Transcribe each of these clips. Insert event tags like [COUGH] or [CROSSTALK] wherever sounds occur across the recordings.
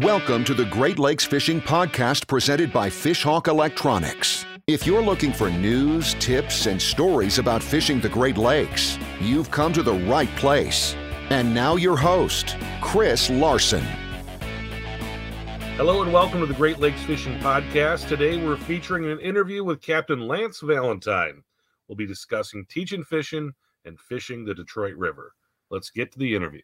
Welcome to the Great Lakes Fishing Podcast presented by Fishhawk Electronics. If you're looking for news, tips, and stories about fishing the Great Lakes, you've come to the right place. And now, your host, Chris Larson. Hello and welcome to the Great Lakes Fishing Podcast. Today we're featuring an interview with Captain Lance Valentine. We'll be discussing teaching fishing and fishing the Detroit River. Let's get to the interview.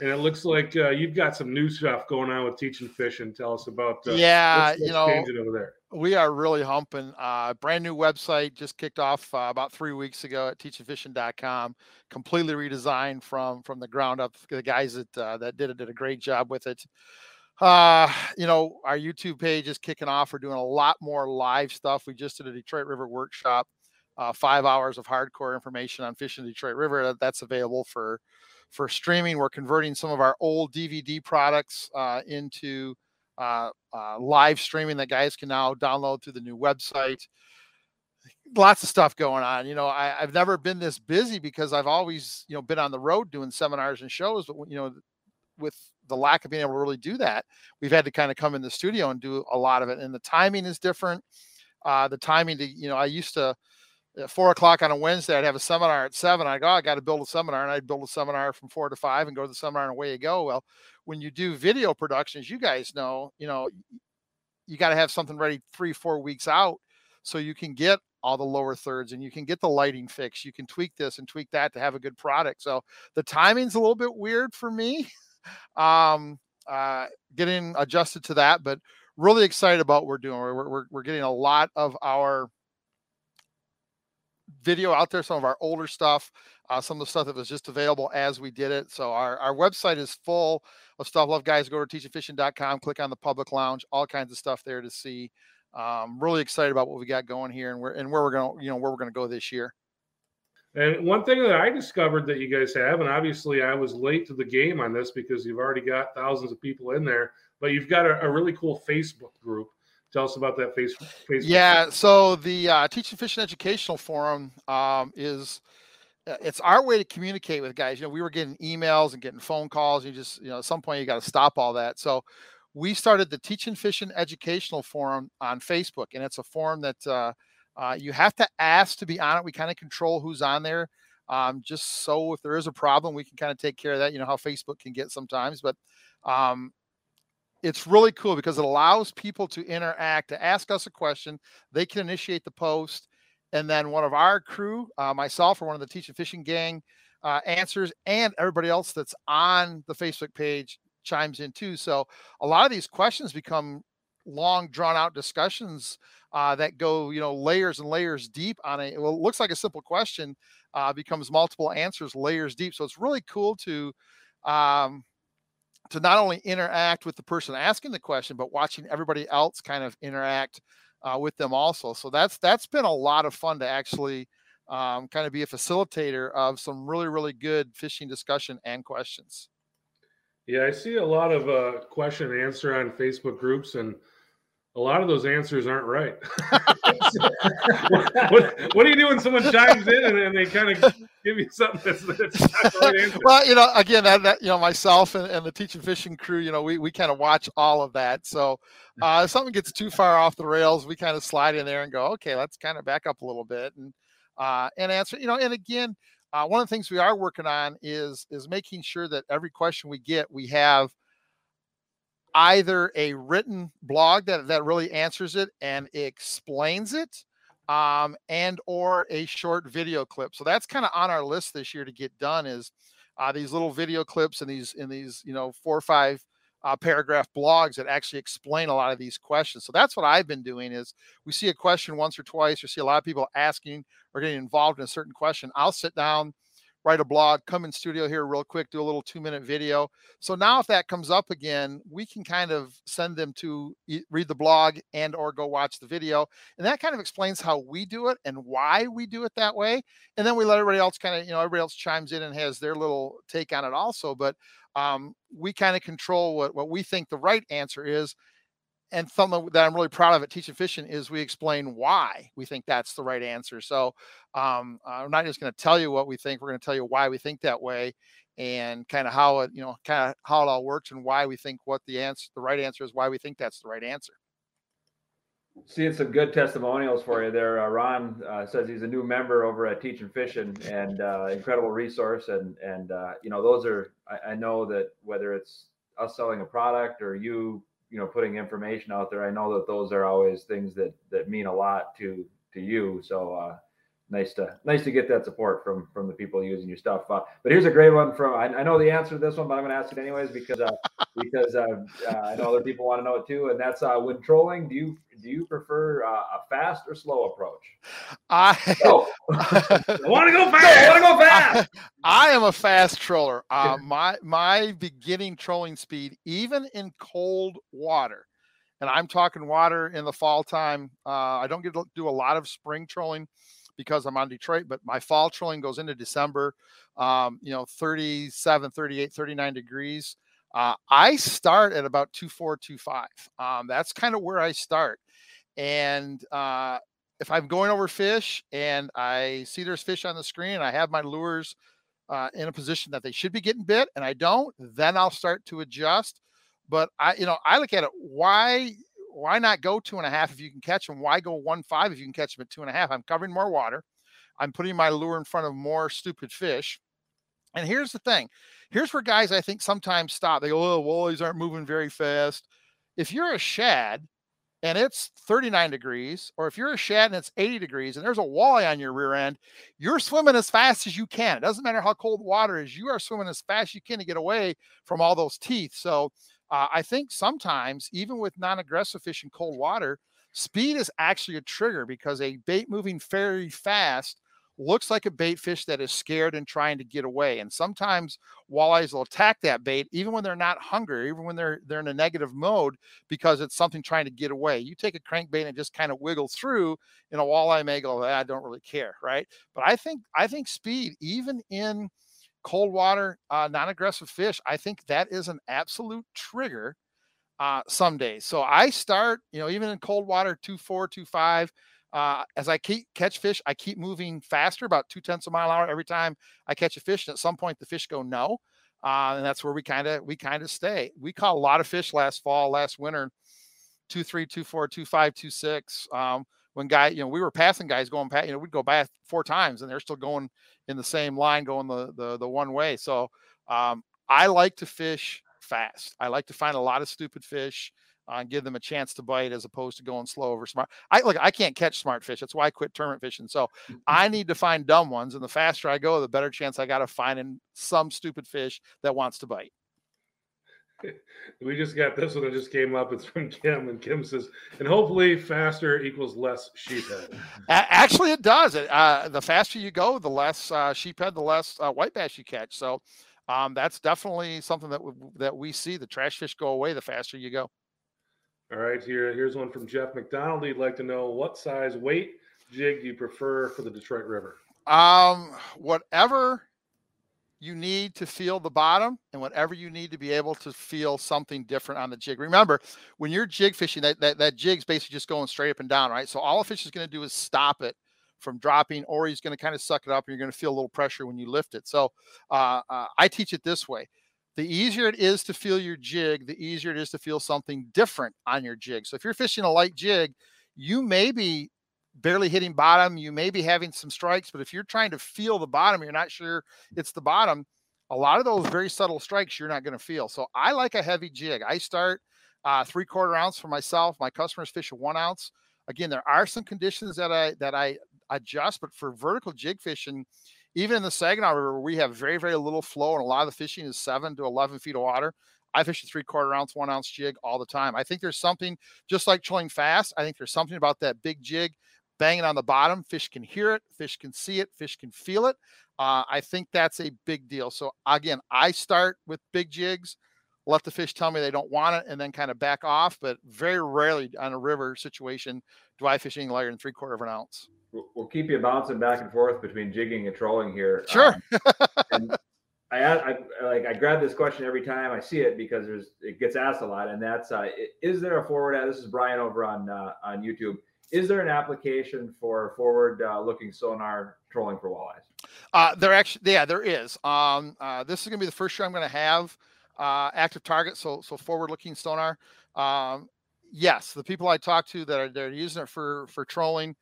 And it looks like uh, you've got some new stuff going on with teaching fishing. Tell us about uh, yeah, you know, over there. We are really humping. Uh, brand new website just kicked off uh, about three weeks ago at teachingfishing.com. Completely redesigned from from the ground up. The guys that uh, that did it did a great job with it. Uh, you know, our YouTube page is kicking off. We're doing a lot more live stuff. We just did a Detroit River workshop, uh, five hours of hardcore information on fishing the Detroit River. That's available for for streaming. We're converting some of our old DVD products uh, into uh, uh, live streaming that guys can now download through the new website. Lots of stuff going on. You know, I, have never been this busy because I've always, you know, been on the road doing seminars and shows. But you know, with the lack of being able to really do that, we've had to kind of come in the studio and do a lot of it. And the timing is different. Uh, the timing to, you know, I used to at four o'clock on a Wednesday, I'd have a seminar at seven. I go, oh, I got to build a seminar, and I'd build a seminar from four to five and go to the seminar, and away you go. Well, when you do video productions, you guys know, you know, you got to have something ready three, four weeks out, so you can get all the lower thirds and you can get the lighting fixed. You can tweak this and tweak that to have a good product. So the timing's a little bit weird for me, [LAUGHS] um, uh, getting adjusted to that, but really excited about what we're doing. We're, we're, we're getting a lot of our video out there, some of our older stuff, uh, some of the stuff that was just available as we did it. So our, our website is full of stuff. Love guys, go to teachingfishing.com, click on the public lounge, all kinds of stuff there to see. Um, really excited about what we got going here and where and where we're going, you know, where we're going to go this year. And one thing that I discovered that you guys have, and obviously I was late to the game on this because you've already got thousands of people in there, but you've got a, a really cool Facebook group. Tell us about that Facebook. Facebook yeah, so the uh, Teaching Fishing Educational Forum um, is uh, it's our way to communicate with guys. You know, we were getting emails and getting phone calls. You just, you know, at some point you got to stop all that. So we started the Teaching Fishing Educational Forum on Facebook, and it's a forum that uh, uh, you have to ask to be on it. We kind of control who's on there, um, just so if there is a problem, we can kind of take care of that. You know how Facebook can get sometimes, but um, it's really cool because it allows people to interact, to ask us a question. They can initiate the post, and then one of our crew, uh, myself or one of the teaching fishing gang, uh, answers, and everybody else that's on the Facebook page chimes in too. So a lot of these questions become long, drawn out discussions uh, that go, you know, layers and layers deep on a. Well, it looks like a simple question uh, becomes multiple answers, layers deep. So it's really cool to. Um, to not only interact with the person asking the question, but watching everybody else kind of interact uh, with them also. So that's that's been a lot of fun to actually um, kind of be a facilitator of some really really good fishing discussion and questions. Yeah, I see a lot of uh, question and answer on Facebook groups, and a lot of those answers aren't right. [LAUGHS] [LAUGHS] what, what, do you do when someone chimes in and, and they kind of give you something that's, that's not the right answer? well, you know, again, that, that you know, myself and, and the teaching fishing crew, you know, we, we kind of watch all of that. So uh, if something gets too far off the rails, we kind of slide in there and go, okay, let's kind of back up a little bit and uh, and answer. You know, and again, uh, one of the things we are working on is is making sure that every question we get, we have either a written blog that, that really answers it and explains it um, and or a short video clip. So that's kind of on our list this year to get done is uh, these little video clips and these in these you know four or five uh, paragraph blogs that actually explain a lot of these questions. So that's what i've been doing is we see a question once or twice or see a lot of people asking or getting involved in a certain question. I'll sit down write a blog, come in studio here real quick, do a little two minute video. So now if that comes up again, we can kind of send them to read the blog and or go watch the video. And that kind of explains how we do it and why we do it that way. And then we let everybody else kind of, you know, everybody else chimes in and has their little take on it also. But um, we kind of control what, what we think the right answer is and something that I'm really proud of at Teaching Fishing is we explain why we think that's the right answer. So um, I'm not just going to tell you what we think; we're going to tell you why we think that way. and kind of how it, you know, kind of how it all works and why we think what the answer, the right answer is, why we think that's the right answer. Seeing some good testimonials for you there. Uh, Ron uh, says he's a new member over at Teaching Fishing and uh, incredible resource. And and uh, you know those are I, I know that whether it's us selling a product or you you know putting information out there, I know that those are always things that that mean a lot to to you. So uh, nice to nice to get that support from from the people using your stuff. Uh, but here's a great one from I, I, know the answer to this one, but I'm going to ask it anyways because uh, [LAUGHS] because uh, uh, I know other people want to know it too. And that's uh, when trolling, do you do you prefer uh, a fast or slow approach? I, oh. [LAUGHS] I want to go fast. I want to go fast. I, I, am a fast troller. my my beginning trolling speed, even in cold water. And I'm talking water in the fall time. I don't get to do a lot of spring trolling because I'm on Detroit, but my fall trolling goes into December, um, you know, 37, 38, 39 degrees. Uh, I start at about 2425. Um, that's kind of where I start. And uh, if I'm going over fish and I see there's fish on the screen and I have my lures uh, in a position that they should be getting bit and I don't, then I'll start to adjust. But I, you know, I look at it. Why why not go two and a half if you can catch them? Why go one five if you can catch them at two and a half? I'm covering more water. I'm putting my lure in front of more stupid fish. And here's the thing. Here's where guys I think sometimes stop. They go, oh, walleyes aren't moving very fast. If you're a shad and it's 39 degrees, or if you're a shad and it's 80 degrees and there's a walleye on your rear end, you're swimming as fast as you can. It doesn't matter how cold the water is, you are swimming as fast as you can to get away from all those teeth. So uh, I think sometimes, even with non aggressive fish in cold water, speed is actually a trigger because a bait moving very fast looks like a bait fish that is scared and trying to get away. And sometimes walleyes will attack that bait even when they're not hungry, even when they're they're in a negative mode because it's something trying to get away. You take a crankbait and just kind of wiggle through, and a walleye may go, ah, I don't really care, right? But I think I think speed, even in cold water, uh, non-aggressive fish, I think that is an absolute trigger uh, some days. So I start, you know, even in cold water, two four, two five. Uh, as I keep catch fish, I keep moving faster, about two tenths of a mile an hour every time I catch a fish. And at some point, the fish go no, uh, and that's where we kind of we kind of stay. We caught a lot of fish last fall, last winter, two three, two four, two five, two six. Um, when guy, you know, we were passing guys going past, you know, we'd go by four times and they're still going in the same line, going the the, the one way. So um, I like to fish fast. I like to find a lot of stupid fish uh, and give them a chance to bite as opposed to going slow over smart. I look, I can't catch smart fish. That's why I quit tournament fishing. So I need to find dumb ones, and the faster I go, the better chance I got of finding some stupid fish that wants to bite. [LAUGHS] we just got this one that just came up. It's from Kim, and Kim says, and hopefully faster equals less sheephead. Actually, it does. Uh, the faster you go, the less uh, sheephead, the less uh, white bass you catch. So um, that's definitely something that w- that we see. The trash fish go away the faster you go. All right, here here's one from Jeff McDonald. He'd like to know what size weight jig do you prefer for the Detroit River? Um, whatever you need to feel the bottom and whatever you need to be able to feel something different on the jig. Remember, when you're jig fishing, that, that, that jig's basically just going straight up and down, right? So all a fish is going to do is stop it from dropping, or he's going to kind of suck it up and you're going to feel a little pressure when you lift it. So uh, uh, I teach it this way. The easier it is to feel your jig, the easier it is to feel something different on your jig. So if you're fishing a light jig, you may be barely hitting bottom. You may be having some strikes, but if you're trying to feel the bottom, you're not sure it's the bottom. A lot of those very subtle strikes you're not going to feel. So I like a heavy jig. I start uh, three quarter ounce for myself. My customers fish a one ounce. Again, there are some conditions that I that I adjust, but for vertical jig fishing, even in the Saginaw River, we have very very little flow, and a lot of the fishing is seven to eleven feet of water. I fish a three quarter ounce, one ounce jig all the time. I think there's something just like trolling fast. I think there's something about that big jig banging on the bottom. Fish can hear it, fish can see it, fish can feel it. Uh, I think that's a big deal. So again, I start with big jigs, let the fish tell me they don't want it, and then kind of back off. But very rarely on a river situation do I fish anything lighter than three quarter of an ounce. We'll keep you bouncing back and forth between jigging and trolling here. Sure. Um, I, I, like I grab this question every time I see it because there's it gets asked a lot, and that's uh, is there a forward? This is Brian over on uh, on YouTube is there an application for forward uh, looking sonar trolling for walleyes? Uh, there actually, yeah, there is. Um, uh, this is going to be the first year I'm going to have uh, active target, so so forward-looking sonar. Um, yes, the people I talk to that are they're using it for for trolling,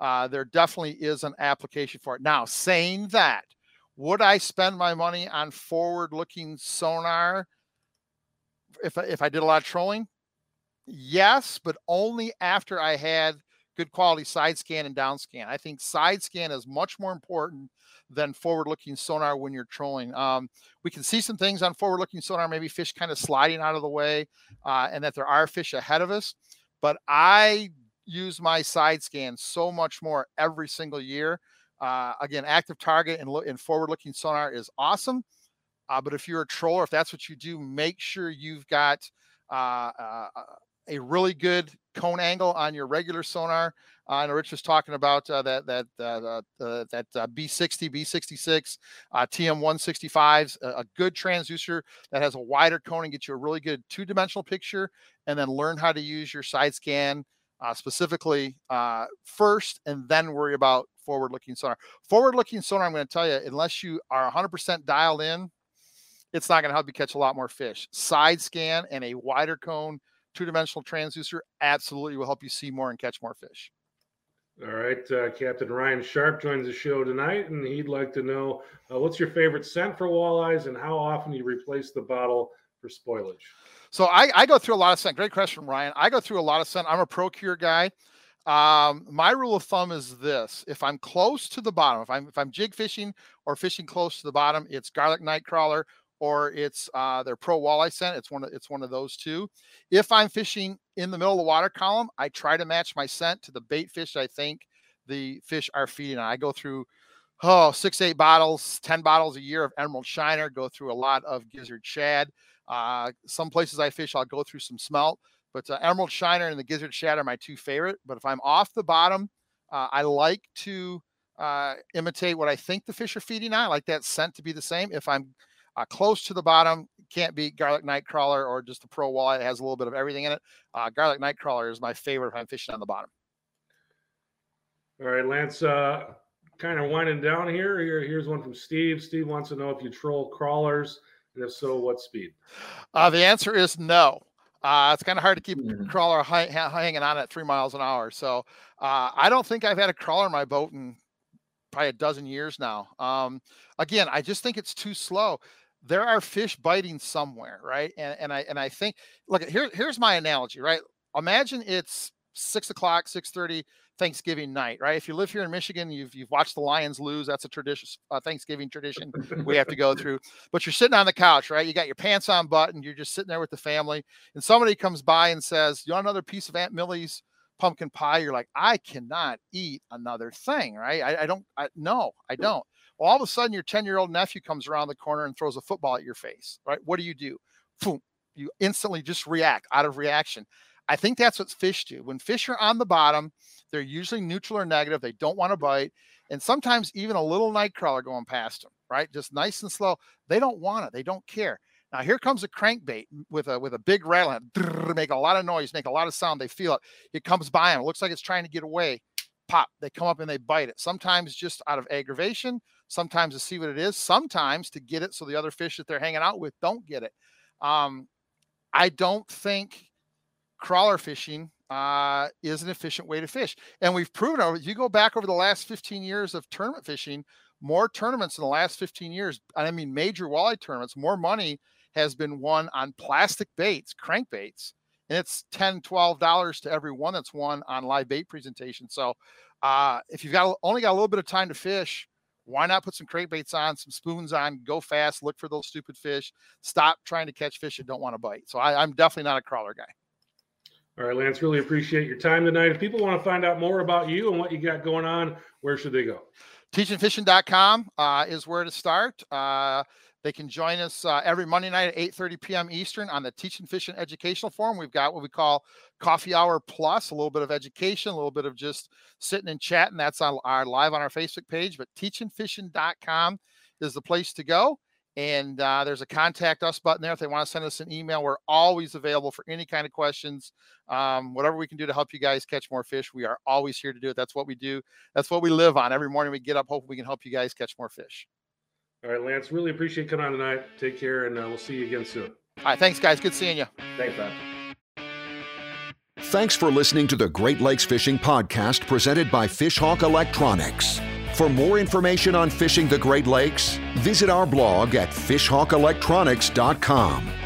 uh, there definitely is an application for it. Now, saying that, would I spend my money on forward-looking sonar if if I did a lot of trolling? Yes, but only after I had good quality side scan and down scan. I think side scan is much more important than forward looking sonar when you're trolling. Um, we can see some things on forward looking sonar, maybe fish kind of sliding out of the way, uh, and that there are fish ahead of us. But I use my side scan so much more every single year. Uh, again, active target and, and forward looking sonar is awesome. Uh, but if you're a troller, if that's what you do, make sure you've got uh, uh a really good cone angle on your regular sonar. Uh, know Rich was talking about uh, that that uh, uh that uh, B60, B66, uh, TM165s, a, a, good transducer that has a wider cone and gets you a really good two-dimensional picture, and then learn how to use your side scan specifically first, and then worry about forward-looking sonar. Forward-looking sonar, I'm going to tell you, unless you are 100% dialed in, it's not going to help you catch a lot more fish. Side scan and a wider cone two-dimensional transducer absolutely will help you see more and catch more fish. All right, uh, Captain Ryan Sharp joins the show tonight, and he'd like to know uh, what's your favorite scent for walleyes and how often you replace the bottle for spoilage. So I, I go through a lot of scent. Great question, Ryan. I go through a lot of scent. I'm a Pro-Cure guy. Um, my rule of thumb is this: if I'm close to the bottom, if I'm if I'm jig fishing or fishing close to the bottom, it's garlic nightcrawler or it's uh, their pro walleye scent. It's one of it's one of those two. If I'm fishing in the middle of the water column, I try to match my scent to the bait fish I think the fish are feeding on. I go through oh six eight bottles, ten bottles a year of emerald shiner. Go through a lot of gizzard shad. Uh, some places I fish, I'll go through some smelt, but uh, emerald shiner and the gizzard shad are my two favorite. But if I'm off the bottom, uh, I like to uh, imitate what I think the fish are feeding on. I like that scent to be the same. If I'm uh, close to the bottom, can't beat garlic nightcrawler or just a pro walleye that has a little bit of everything in it. Uh, garlic nightcrawler is my favorite if I'm fishing on the bottom. All right, Lance, uh, kind of winding down here. here. Here's one from Steve. Steve wants to know if you troll crawlers, and if so, what speed? Uh, the answer is no. Uh, it's kind of hard to keep mm-hmm. a crawler high, hanging on at three miles an hour. So uh, I don't think I've had a crawler in my boat in probably a dozen years now. Um, again, I just think it's too slow there are fish biting somewhere, right? And and I and I think look here here's my analogy, right? Imagine it's six o'clock, six thirty Thanksgiving night, right? If you live here in Michigan, you've you've watched the Lions lose. That's a tradition, uh, Thanksgiving tradition we have to go through. But you're sitting on the couch, right? You got your pants on button. You're just sitting there with the family, and somebody comes by and says, "You want another piece of Aunt Millie's pumpkin pie?" You're like, "I cannot eat another thing, right? I, I don't. I, no, I don't." Well, all of a sudden, your 10 year old nephew comes around the corner and throws a football at your face, right? What do you do? Boom. You instantly just react out of reaction. I think that's what fish do. When fish are on the bottom, they're usually neutral or negative. They don't want to bite. And sometimes even a little night crawler going past them, right? Just nice and slow. They don't want it. They don't care. Now here comes a crankbait with a with a big rattle, make a lot of noise, make a lot of sound. They feel it. It comes by them. It looks like it's trying to get away. Pop. They come up and they bite it. Sometimes just out of aggravation sometimes to see what it is, sometimes to get it so the other fish that they're hanging out with don't get it. Um, I don't think crawler fishing uh, is an efficient way to fish. And we've proven over, you go back over the last 15 years of tournament fishing, more tournaments in the last 15 years, I mean, major walleye tournaments, more money has been won on plastic baits, crankbaits, and it's 10 $12 to every one that's won on live bait presentation. So uh, if you've got only got a little bit of time to fish, why not put some crankbaits on, some spoons on, go fast, look for those stupid fish, stop trying to catch fish that don't want to bite. So I, I'm definitely not a crawler guy. All right, Lance, really appreciate your time tonight. If people want to find out more about you and what you got going on, where should they go? Teachingfishing.com uh, is where to start. Uh, they can join us uh, every Monday night at 8:30 p.m. Eastern on the Teaching Fishing Educational Forum. We've got what we call Coffee Hour Plus, a little bit of education, a little bit of just sitting and chatting. That's on our live on our Facebook page. But teachingfishing.com is the place to go. And uh, there's a contact us button there if they want to send us an email. We're always available for any kind of questions. Um, whatever we can do to help you guys catch more fish, we are always here to do it. That's what we do. That's what we live on. Every morning we get up, hoping we can help you guys catch more fish. All right, Lance, really appreciate coming on tonight. Take care, and uh, we'll see you again soon. All right, thanks, guys. Good seeing you. Thanks, man. Thanks for listening to the Great Lakes Fishing Podcast presented by Fishhawk Electronics. For more information on fishing the Great Lakes, visit our blog at fishhawkelectronics.com.